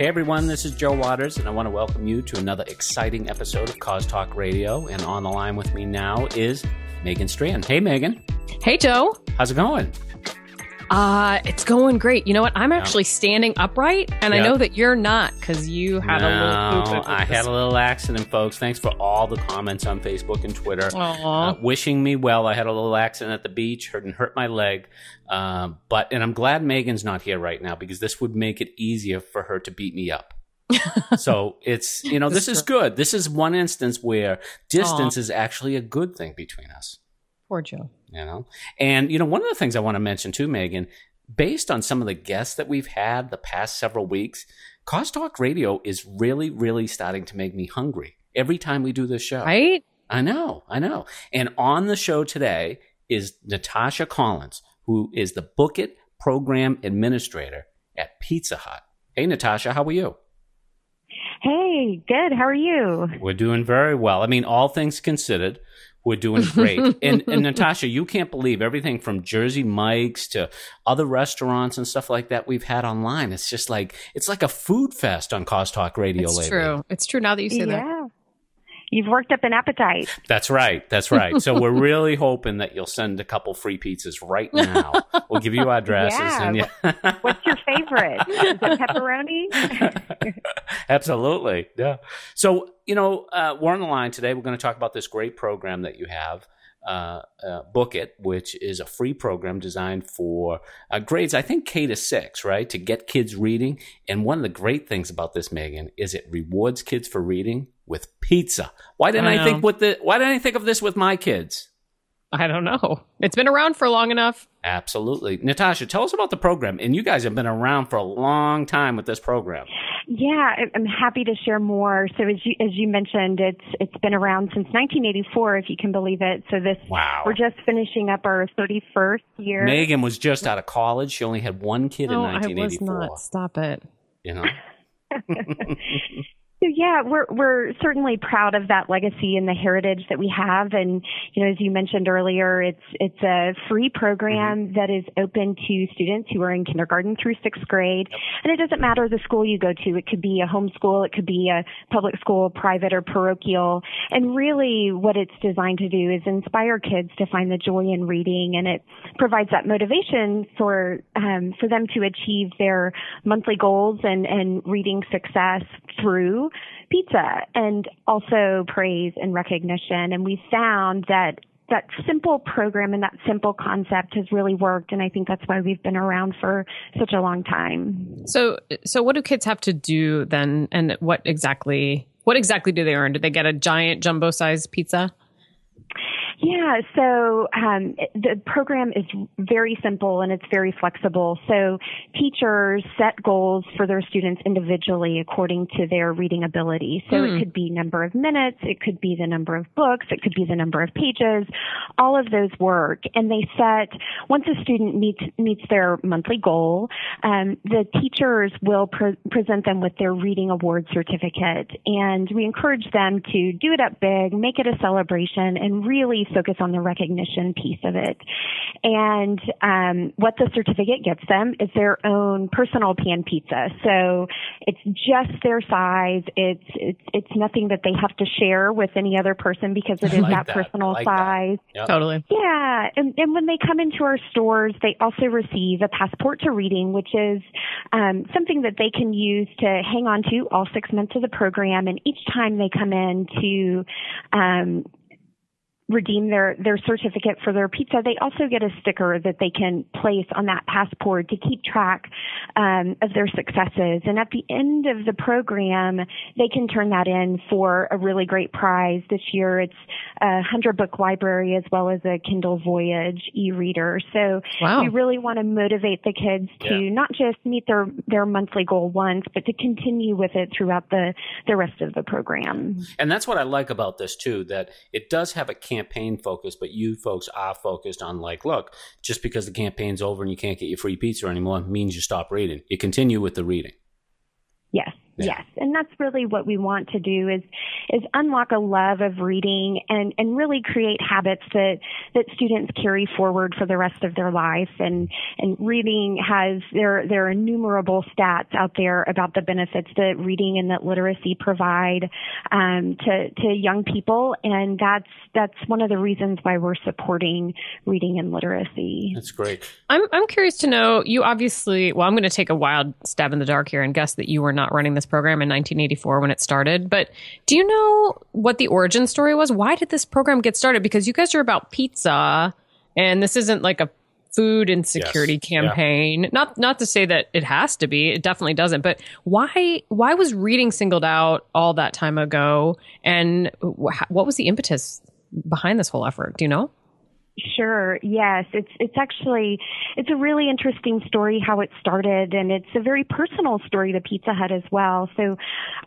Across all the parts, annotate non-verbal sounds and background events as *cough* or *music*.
Hey everyone, this is Joe Waters, and I want to welcome you to another exciting episode of Cause Talk Radio. And on the line with me now is Megan Strand. Hey Megan. Hey Joe. How's it going? Uh, it's going great. You know what? I'm actually standing upright, and yep. I know that you're not because you had no, a little. I had a little accident, folks. Thanks for all the comments on Facebook and Twitter, uh, wishing me well. I had a little accident at the beach, hurt and hurt my leg. Uh, but and I'm glad Megan's not here right now because this would make it easier for her to beat me up. *laughs* so it's you know this is good. This is one instance where distance Aww. is actually a good thing between us. Poor Joe. You know, and you know one of the things I want to mention too, Megan, based on some of the guests that we've had the past several weeks, Cause Talk Radio is really, really starting to make me hungry every time we do this show. Right? I know, I know. And on the show today is Natasha Collins, who is the Book It Program Administrator at Pizza Hut. Hey, Natasha, how are you? Hey, good. How are you? We're doing very well. I mean, all things considered, we're doing great. *laughs* and, and Natasha, you can't believe everything from Jersey Mike's to other restaurants and stuff like that we've had online. It's just like it's like a food fest on Cause Talk Radio. It's lately. true. It's true. Now that you say yeah. that. You've worked up an appetite. That's right. That's right. So we're *laughs* really hoping that you'll send a couple free pizzas right now. We'll give you addresses. Yeah. And yeah. What's your favorite? Is it pepperoni? *laughs* Absolutely. Yeah. So, you know, uh, we're on the line today. We're going to talk about this great program that you have. Uh, uh, Book It, which is a free program designed for uh, grades, I think K to six, right? To get kids reading. And one of the great things about this, Megan, is it rewards kids for reading with pizza. Why didn't I, I think with the Why didn't I think of this with my kids? I don't know. It's been around for long enough. Absolutely. Natasha, tell us about the program. And you guys have been around for a long time with this program. Yeah, I'm happy to share more. So as you as you mentioned, it's it's been around since 1984, if you can believe it. So this wow. we're just finishing up our 31st year. Megan was just out of college. She only had one kid no, in 1984. I was not. Stop it. You know. *laughs* So yeah, we're we're certainly proud of that legacy and the heritage that we have. And you know, as you mentioned earlier, it's it's a free program mm-hmm. that is open to students who are in kindergarten through sixth grade. And it doesn't matter the school you go to. It could be a homeschool, it could be a public school, private or parochial. And really, what it's designed to do is inspire kids to find the joy in reading, and it provides that motivation for um, for them to achieve their monthly goals and and reading success through pizza and also praise and recognition. And we found that that simple program and that simple concept has really worked. And i think that's why we've been around for such a long time. So so what do kids have to do then? And what exactly what exactly do they earn? Do they get a giant jumbo size pizza yeah, so um, the program is very simple and it's very flexible. So teachers set goals for their students individually according to their reading ability. So mm. it hmm. could be number of minutes, it could be the number of books, it could be the number of pages. All of those work, and they set once a student meets meets their monthly goal, um, the teachers will pre- present them with their reading award certificate, and we encourage them to do it up big, make it a celebration, and really focus on the recognition piece of it. And um, what the certificate gets them is their own personal pan pizza. So it's just their size. It's it's it's nothing that they have to share with any other person because it *laughs* is like that, that, personal like size. Yep. Totally. Yeah, and and when they come into our stores, they also receive a passport to reading, which is um, something that they can use to hang on to all six months of the program. And each time they come in to um, redeem their their certificate for their pizza, they also get a sticker that they can place on that passport to keep track um, of their successes. And at the end of the program, they can turn that in for a really great prize. This year, it's a hundred book library as well as a Kindle Voyage e-reader. So wow. we really want to motivate the kids to yeah. not just meet their their monthly goal once, but to continue with it throughout the the rest of the program. And that's what I like about this too. That it does have a campaign focus, but you folks are focused on like, look, just because the campaign's over and you can't get your free pizza anymore means you stop reading. You continue with the reading. Yes. Yeah. Yes, and that's really what we want to do is is unlock a love of reading and and really create habits that that students carry forward for the rest of their life. And and reading has there there are innumerable stats out there about the benefits that reading and that literacy provide um, to to young people, and that's that's one of the reasons why we're supporting reading and literacy. That's great. I'm I'm curious to know. You obviously well, I'm going to take a wild stab in the dark here and guess that you were not running this program in 1984 when it started. But do you know what the origin story was? Why did this program get started? Because you guys are about pizza, and this isn't like a food insecurity yes. campaign. Yeah. Not not to say that it has to be. It definitely doesn't. But why why was reading singled out all that time ago? And what was the impetus behind this whole effort? Do you know? Sure. Yes, it's it's actually it's a really interesting story how it started, and it's a very personal story to Pizza Hut as well. So,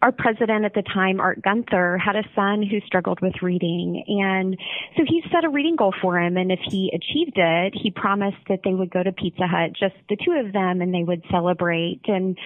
our president at the time, Art Gunther, had a son who struggled with reading, and so he set a reading goal for him. And if he achieved it, he promised that they would go to Pizza Hut, just the two of them, and they would celebrate. And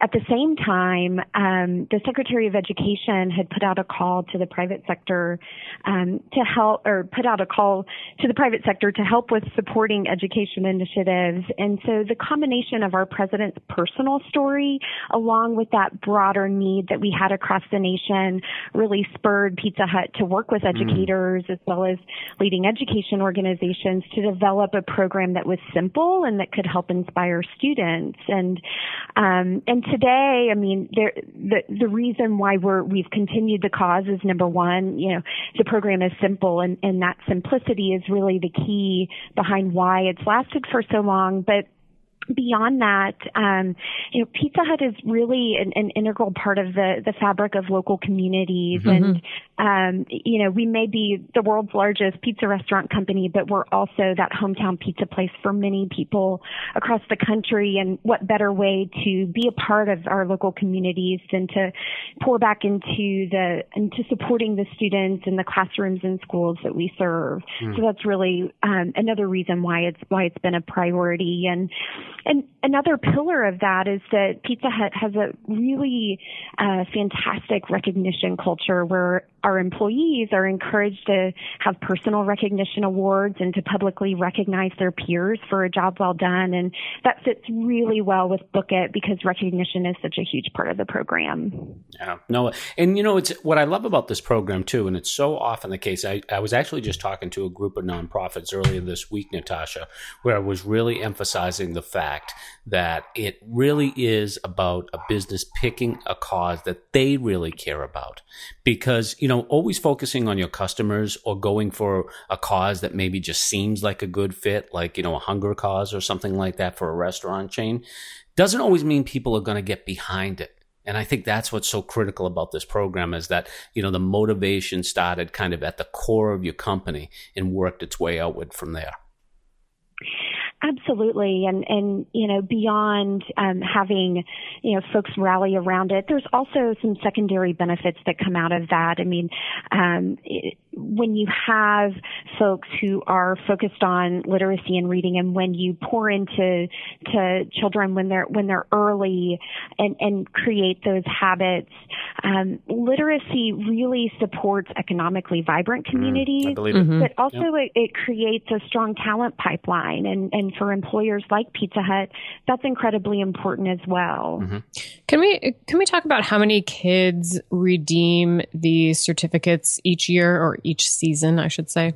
at the same time, um, the Secretary of Education had put out a call to the private sector um, to help, or put out a call to the private private sector to help with supporting education initiatives. And so the combination of our president's personal story along with that broader need that we had across the nation really spurred Pizza Hut to work with mm. educators mm. as well as leading education organizations to develop a program that was simple and that could help inspire students. And um, and today, I mean, there, the the reason why we're we've continued the cause is number one, you know, the program is simple and, and that simplicity is really the key behind why it's lasted for so long. But beyond that, um, you know, Pizza Hut is really an, an, integral part of the, the fabric of local communities. Mm-hmm. And, um, you know, we may be the world's largest pizza restaurant company, but we're also that hometown pizza place for many people across the country. And what better way to be a part of our local communities than to pour back into the, into supporting the students in the classrooms and schools that we serve. Mm. So that's really, um, another reason why it's, why it's been a priority. And, and another pillar of that is that Pizza Hut has a really uh, fantastic recognition culture where our employees are encouraged to have personal recognition awards and to publicly recognize their peers for a job well done. And that fits really well with Book It because recognition is such a huge part of the program. Yeah, no, and you know, it's what I love about this program too, and it's so often the case. I, I was actually just talking to a group of nonprofits earlier this week, Natasha, where I was really emphasizing the fact that it really is about a business picking a cause that they really care about. Because, you know, always focusing on your customers or going for a cause that maybe just seems like a good fit, like, you know, a hunger cause or something like that for a restaurant chain, doesn't always mean people are going to get behind it. And I think that's what's so critical about this program is that, you know, the motivation started kind of at the core of your company and worked its way outward from there. Absolutely, and and you know beyond um, having you know folks rally around it, there's also some secondary benefits that come out of that. I mean, um, it, when you have folks who are focused on literacy and reading and when you pour into to children when they're when they're early and and create those habits um, literacy really supports economically vibrant mm, communities mm, mm-hmm. but also yep. it, it, creates a strong talent pipeline and and for employers like Pizza Hut that's incredibly important as well mm-hmm. can we can we talk about how many kids redeem these certificates each year or each season, I should say?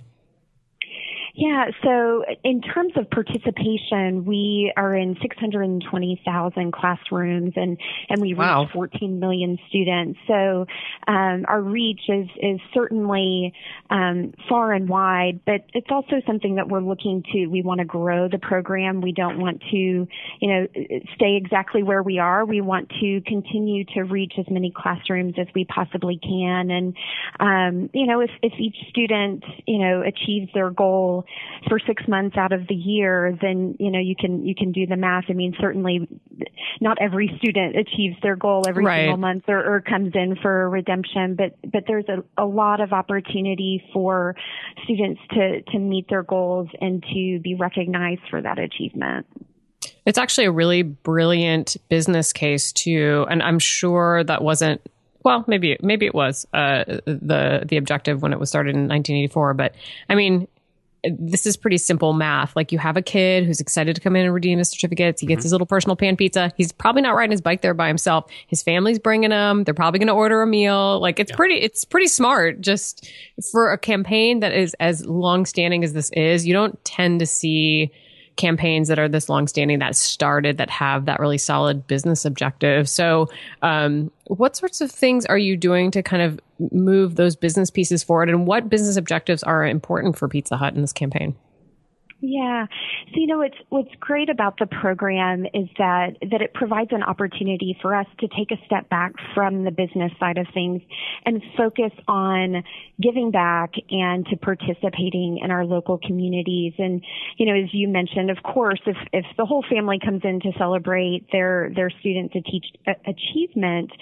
Yeah, so in terms of participation, we are in 620,000 classrooms and, and we wow. reach 14 million students. So um, our reach is, is certainly um, far and wide, but it's also something that we're looking to. We want to grow the program. We don't want to, you know, stay exactly where we are. We want to continue to reach as many classrooms as we possibly can. And, um, you know, if, if each student, you know, achieves their goal, for six months out of the year, then you know you can you can do the math. I mean, certainly not every student achieves their goal every right. single month or, or comes in for redemption, but but there's a, a lot of opportunity for students to to meet their goals and to be recognized for that achievement. It's actually a really brilliant business case too, and I'm sure that wasn't well, maybe maybe it was uh, the the objective when it was started in 1984. But I mean, this is pretty simple math. Like you have a kid who's excited to come in and redeem his certificates. He gets mm-hmm. his little personal pan pizza. He's probably not riding his bike there by himself. His family's bringing him. They're probably going to order a meal. Like it's yeah. pretty, it's pretty smart just for a campaign that is as long standing as this is. You don't tend to see campaigns that are this long standing that started that have that really solid business objective. So, um, what sorts of things are you doing to kind of move those business pieces forward, and what business objectives are important for Pizza Hut in this campaign? Yeah. So, you know, what's, what's great about the program is that, that it provides an opportunity for us to take a step back from the business side of things and focus on giving back and to participating in our local communities. And, you know, as you mentioned, of course, if, if the whole family comes in to celebrate their, their students' achievement,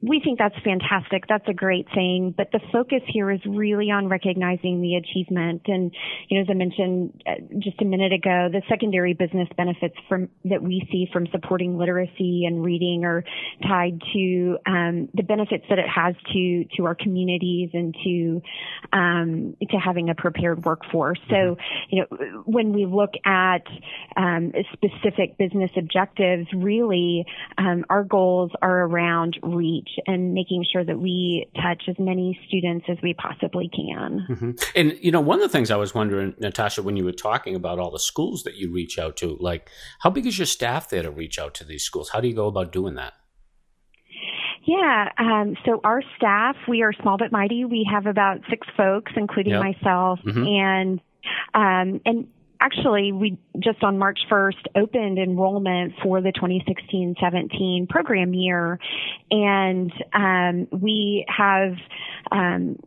we think that's fantastic. That's a great thing. But the focus here is really on recognizing the achievement. And, you know, as I mentioned uh, just a minute ago, the secondary business benefits from that we see from supporting literacy and reading are tied to um, the benefits that it has to to our communities and to um, to having a prepared workforce. So, mm-hmm. you know, when we look at um, specific business objectives, really, um, our goals are around reach and making sure that we touch as many students as we possibly can. Mm-hmm. And, you know, one of the things I was wondering, Natasha, when you were talking about all the schools that you reach out to, like, how big is your staff there to reach out to these schools? How do you go about doing that? Yeah, um, so our staff, we are small but mighty. We have about six folks, including yep. myself, mm-hmm. and um, and actually, we just on March 1st opened enrollment for the 2016-17 program year, and um, we have um,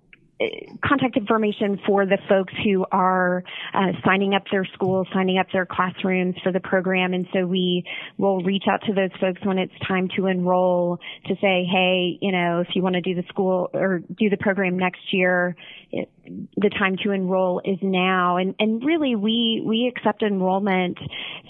contact information for the folks who are uh, signing up their schools, signing up their classrooms for the program. And so we will reach out to those folks when it's time to enroll to say, hey, you know, if you want to do the school or do the program next year, it, the time to enroll is now. And, and really we, we accept enrollment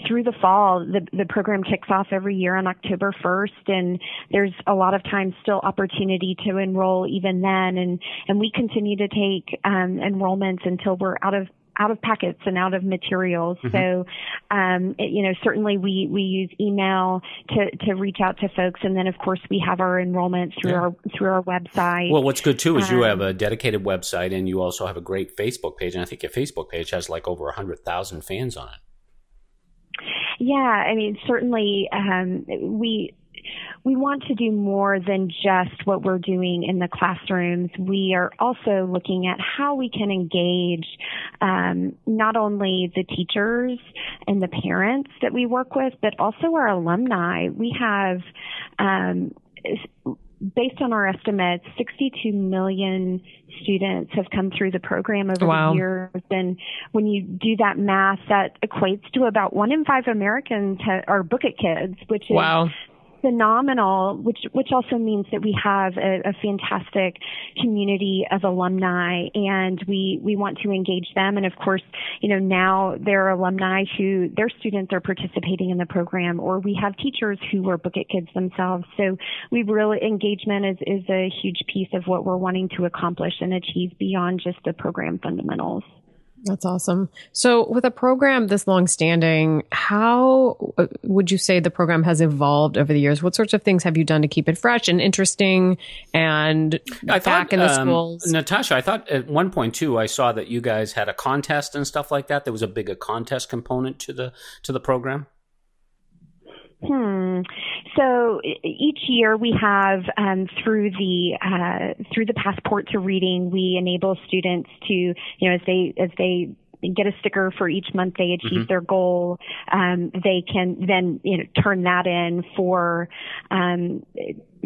through the fall. The, the program kicks off every year on October 1st and there's a lot of times still opportunity to enroll even then. And, and we continue to take, um, enrollments until we're out of out of packets and out of materials. Mm-hmm. So, um, it, you know, certainly we, we use email to, to reach out to folks. And then of course we have our enrollment through yeah. our, through our website. Well, what's good too is um, you have a dedicated website and you also have a great Facebook page. And I think your Facebook page has like over a hundred thousand fans on it. Yeah. I mean, certainly, um, we, we want to do more than just what we're doing in the classrooms. We are also looking at how we can engage um, not only the teachers and the parents that we work with, but also our alumni. We have um, based on our estimates, 62 million students have come through the program over wow. the years. And when you do that math, that equates to about one in five Americans ha- are Book It kids, which is wow phenomenal, which which also means that we have a, a, fantastic community of alumni, and we we want to engage them. And of course, you know now there are alumni who their students are participating in the program, or we have teachers who are Book It kids themselves. So we really engagement is is a huge piece of what we're wanting to accomplish and achieve beyond just the program fundamentals. That's awesome. So, with a program this long standing, how uh, would you say the program has evolved over the years? What sorts of things have you done to keep it fresh and interesting and I back thought, in the um, schools? Natasha, I thought at one point too, I saw that you guys had a contest and stuff like that. There was a bigger contest component to the to the program. Hmm. So each year we have um, through the uh, through the passport to reading, we enable students to you know as they as they get a sticker for each month they achieve mm-hmm. their goal. Um, they can then you know turn that in for um,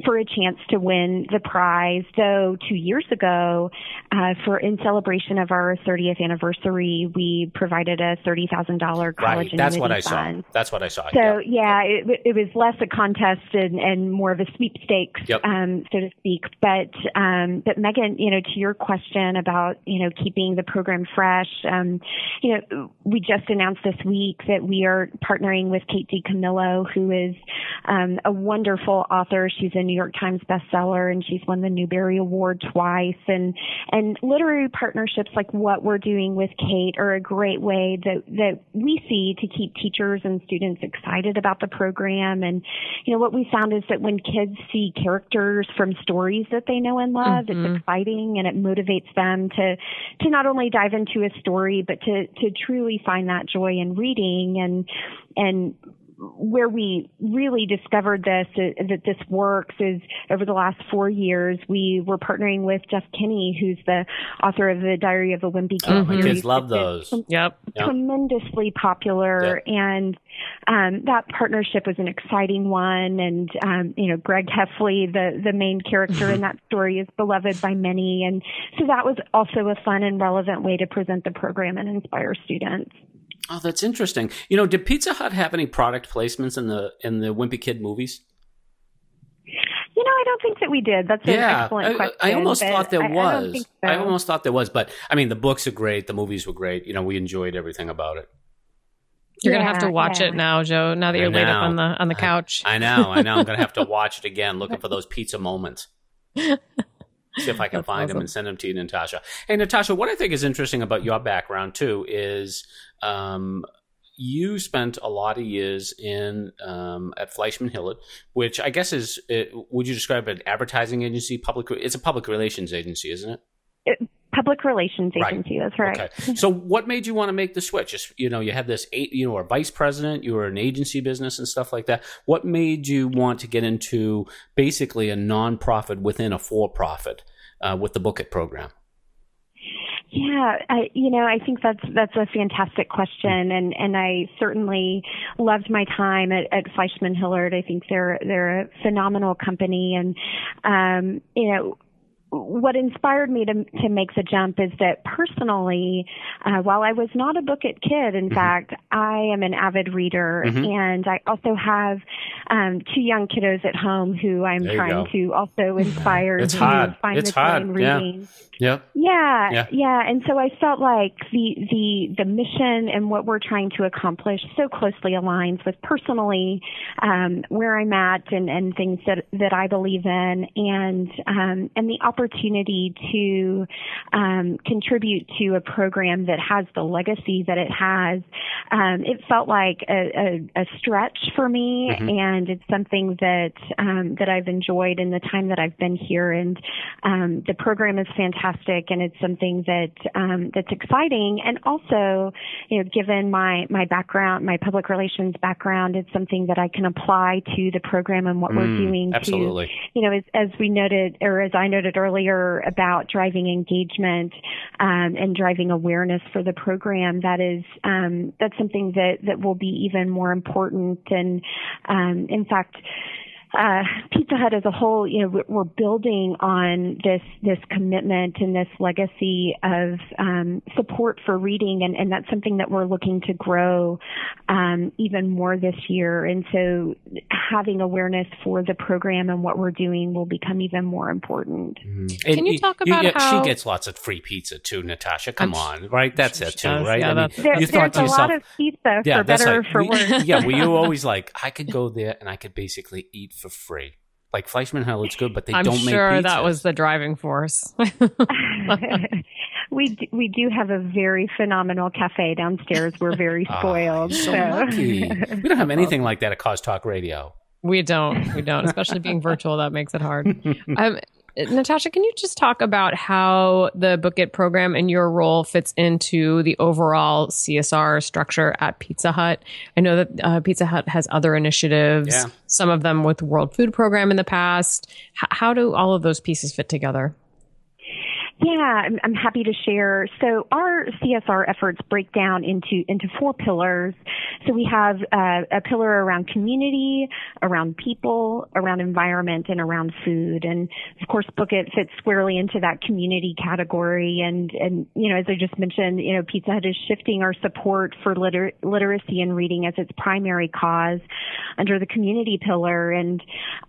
for a chance to win the prize. Though two years ago, uh, for in celebration of our 30th anniversary, we provided a thirty thousand dollar college right. That's what I fund. saw. That's what I saw. So yeah, it, it, was less a contest and, and more of a sweepstakes, yep. um, so to speak. But um, but Megan, you know, to your question about you know keeping the program fresh, um, you know, we just announced this week that we are partnering with Kate DiCamillo, who is um, a wonderful author. She's a New York Times bestseller and she's won the Newbery Award twice. And, and literary partnerships like what we're doing with Kate are a great way that, that we see to keep teachers and students excited about the program. And, you know, what we found is that when kids see characters from stories that they know and love, mm-hmm. it's exciting and it motivates them to, to not only dive into a story, but to, to truly find that joy in reading and, and where we really discovered this uh, that this works is over the last four years we were partnering with Jeff Kinney, who's the author of the Diary of a Wimpy Kid. Mm-hmm. Kids love those. Yep. Tremendously popular, yep. and um, that partnership was an exciting one. And um, you know, Greg Heffley, the the main character in mm-hmm. that story, is beloved by many, and so that was also a fun and relevant way to present the program and inspire students. Oh, that's interesting. You know, did Pizza Hut have any product placements in the in the Wimpy Kid movies? You know, I don't think that we did. That's an yeah, excellent question. I, I almost thought there I, was. I, so. I, almost thought there was, but I mean, the books are great. The movies were great. You know, we enjoyed everything about it. You're yeah, gonna have to watch yeah. it now, Joe. Now that you're laid up on the on the couch. I, know. I know. I'm gonna have to *laughs* watch it again, looking for those pizza moments. *laughs* See if I can That's find awesome. them and send them to you, Natasha. Hey, Natasha, what I think is interesting about your background too is um, you spent a lot of years in um, at Fleishman Hillard, which I guess is it, would you describe an advertising agency? Public, it's a public relations agency, isn't it? it public relations agency. Right. That's right. Okay. So, what made you want to make the switch? Just, you know, you had this, you know, a vice president, you were an agency business and stuff like that. What made you want to get into basically a nonprofit within a for-profit uh, with the Book It program? Yeah, I, you know, I think that's that's a fantastic question, and and I certainly loved my time at, at Fleishman Hillard. I think they're they're a phenomenal company, and um, you know, what inspired me to to make the jump is that personally, uh, while I was not a book it kid, in mm-hmm. fact, I am an avid reader, mm-hmm. and I also have um, two young kiddos at home who I'm trying to also inspire it's to hard. find it's the time reading. Yeah. Yeah. yeah. Yeah. Yeah. And so I felt like the the the mission and what we're trying to accomplish so closely aligns with personally um, where I'm at and, and things that that I believe in and um, and the opportunity to um, contribute to a program that has the legacy that it has. Um, it felt like a, a, a stretch for me, mm-hmm. and it's something that um, that I've enjoyed in the time that I've been here. And um, the program is fantastic, and it's something that um, that's exciting. And also, you know, given my my background, my public relations background, it's something that I can apply to the program and what mm, we're doing. Absolutely. To, you know, as, as we noted, or as I noted earlier about driving engagement um, and driving awareness for the program, that is um, that's something that that will be even more important. And um, in fact, uh, Pizza Hut as a whole, you know, we're building on this this commitment and this legacy of um, support for reading, and, and that's something that we're looking to grow um, even more this year. And so, having awareness for the program and what we're doing will become even more important. Mm-hmm. Can you talk about you, how she gets lots of free pizza too, Natasha? Come I'm, on, right? That's it too, does, right? Yeah, I mean, there, you thought there's a yourself, lot of pizza yeah, for better like, or for worse. yeah, were you *laughs* always like, I could go there and I could basically eat for free. Like Fleishman Hell, it's good, but they I'm don't make I'm sure that was the driving force. *laughs* *laughs* we d- we do have a very phenomenal cafe downstairs. We're very Ah, spoiled. so so. lucky. *laughs* We don't have anything like that at Cause Talk Radio. we don't. We don't. Especially being virtual, that makes it hard. Um, Natasha, can you just talk about how the Book It program and your role fits into the overall CSR structure at Pizza Hut? I know that uh, Pizza Hut has other initiatives, Yeah. some of them with World Food Program in the past. H- how do all of those pieces fit together? Yeah, I'm, I'm happy to share. So our CSR efforts break down into into four pillars. So we have uh, a pillar around community, around people, around environment, and around food. And of course, Book It fits squarely into that community category. And and you know, as I just mentioned, you know, Pizza Hut is shifting our support for liter- literacy and reading as its primary cause under the community pillar. And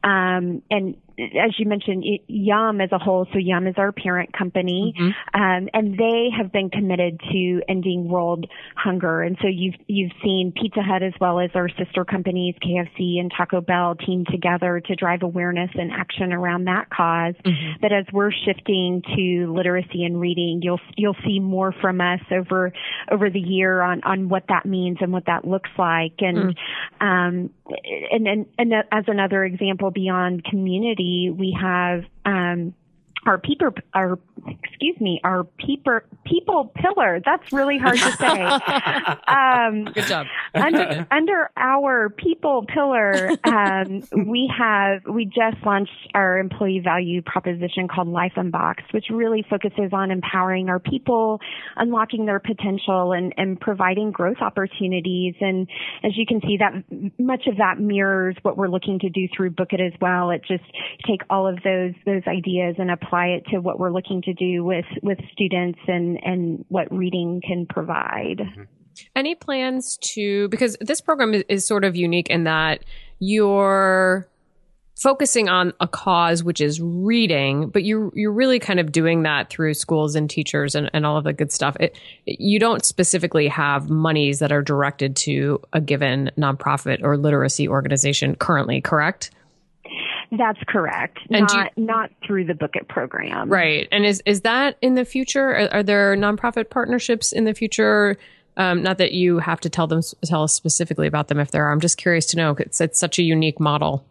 um, and as you mentioned, Yum as a whole, so Yum is our parent company, um, and they have been committed to ending world hunger. And so you've you've seen Pizza Hut as well as our sister companies, KFC and Taco Bell, team together to drive awareness and action around that because But as we're shifting to literacy and reading, you'll you'll see more from us over over the year on on what that means and what that looks like. And um, and, and and as another example beyond community, we have um, our people our excuse me our people people pillar. That's really hard to say. *laughs* um, Good job. under, *laughs* under our people pillar, um, we have we just launched our employee value proposition called Life Unboxed, which really focuses on empowering our people, unlocking their potential, and, and providing growth opportunities. And as you can see, that much of that mirrors what we're looking to do through Book It as well. It just take all of those those ideas and apply it to what we're looking to do with with students and and what reading can provide. Mm-hmm. Any plans to because this program is, is sort of unique in that you're focusing on a cause which is reading, but you you're really kind of doing that through schools and teachers and, and all of the good stuff. It, you don't specifically have monies that are directed to a given nonprofit or literacy organization currently, correct? That's correct. And not not through the Book It program. Right. And is is that in the future? Are, are there nonprofit partnerships in the future? Um, not that you have to tell them tell us specifically about them if there are. I'm just curious to know. It's it's such a unique model.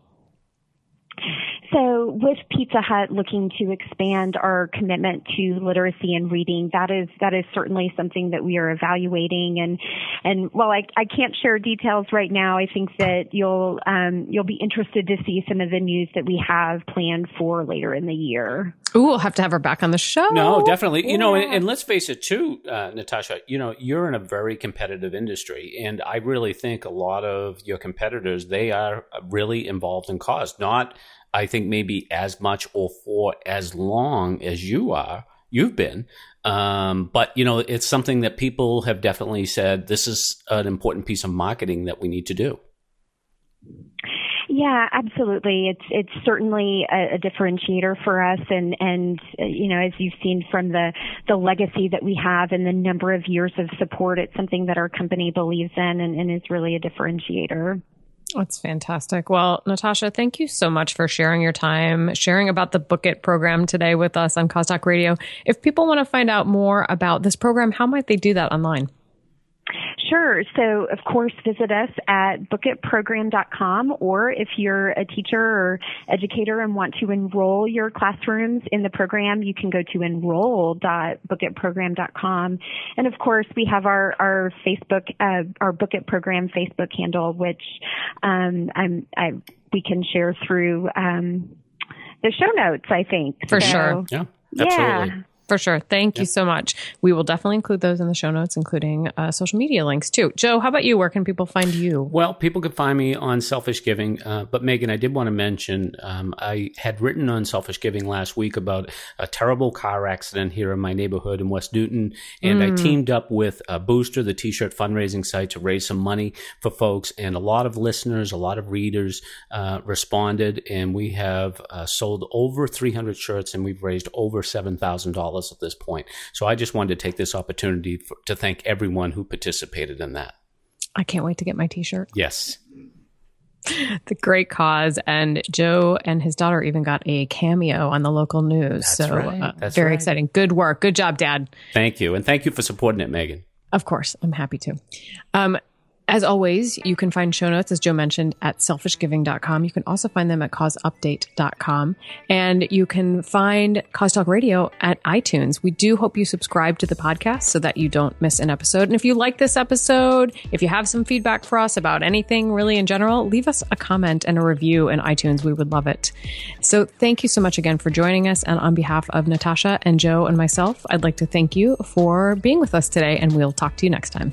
So with Pizza Hut looking to expand our commitment to literacy and reading, that is that is certainly something that we are evaluating. And and while I, I can't share details right now, I think that you'll um, you'll be interested to see some of the news that we have planned for later in the year. Ooh, we'll have to have her back on the show. No, definitely. You know, and, and let's face it too, uh, Natasha. You know, you're in a very competitive industry, and I really think a lot of your competitors they are really involved in cause. Not, I think, maybe as much or for as long as you are. You've been, um, but you know, it's something that people have definitely said this is an important piece of marketing that we need to do. Yeah, absolutely. It's it's certainly a, a differentiator for us, and and you know, as you've seen from the the legacy that we have and the number of years of support, it's something that our company believes in, and, and is really a differentiator. That's fantastic. Well, Natasha, thank you so much for sharing your time, sharing about the Book It program today with us on Cause Talk Radio. If people want to find out more about this program, how might they do that online? Sure. So, of course, visit us at bookitprogram.com, or if you're a teacher or educator and want to enroll your classrooms in the program, you can go to enroll.bookitprogram.com. And of course, we have our, our Facebook, uh, our Book It program Facebook handle, which um, I'm, I, we can share through um, the show notes, I think. For So, sure. Yeah, Yeah. For sure. Thank you so much. We will definitely include those in the show notes, including uh, social media links too. Joe, how about you? Where can people find you? Well, people can find me on Selfish Giving. Uh, but Megan, I did want to mention um, I had written on Selfish Giving last week about a terrible car accident here in my neighborhood in West Newton. And I teamed up with uh, Booster, the t shirt fundraising site, to raise some money for folks. And a lot of listeners, a lot of readers uh, responded. And we have uh, sold over 300 shirts and we've raised over $7,000 at this point. So I just wanted to take this opportunity for, to thank everyone who participated in that. I can't wait to get my t shirt. Yes. the great cause. And Joe and his daughter even got a cameo on the local news. That's so right. uh, That's very right. exciting. Good work. Good job, Dad. Thank you. And thank you for supporting it, Megan. Of course, I'm happy to. Um, as always, you can find show notes, as Joe mentioned, at selfishgiving.com. You can also find them at causeupdate.com. And you can find Cause Talk Radio at iTunes. We do hope you subscribe to the podcast so that you don't miss an episode. And if you like this episode, if you have some feedback for us about anything really in general, leave us a comment and a review in iTunes. We would love it. So thank you so much again for joining us. And on behalf of Natasha and Joe and myself, I'd like to thank you for being with us today. And we'll talk to you next time.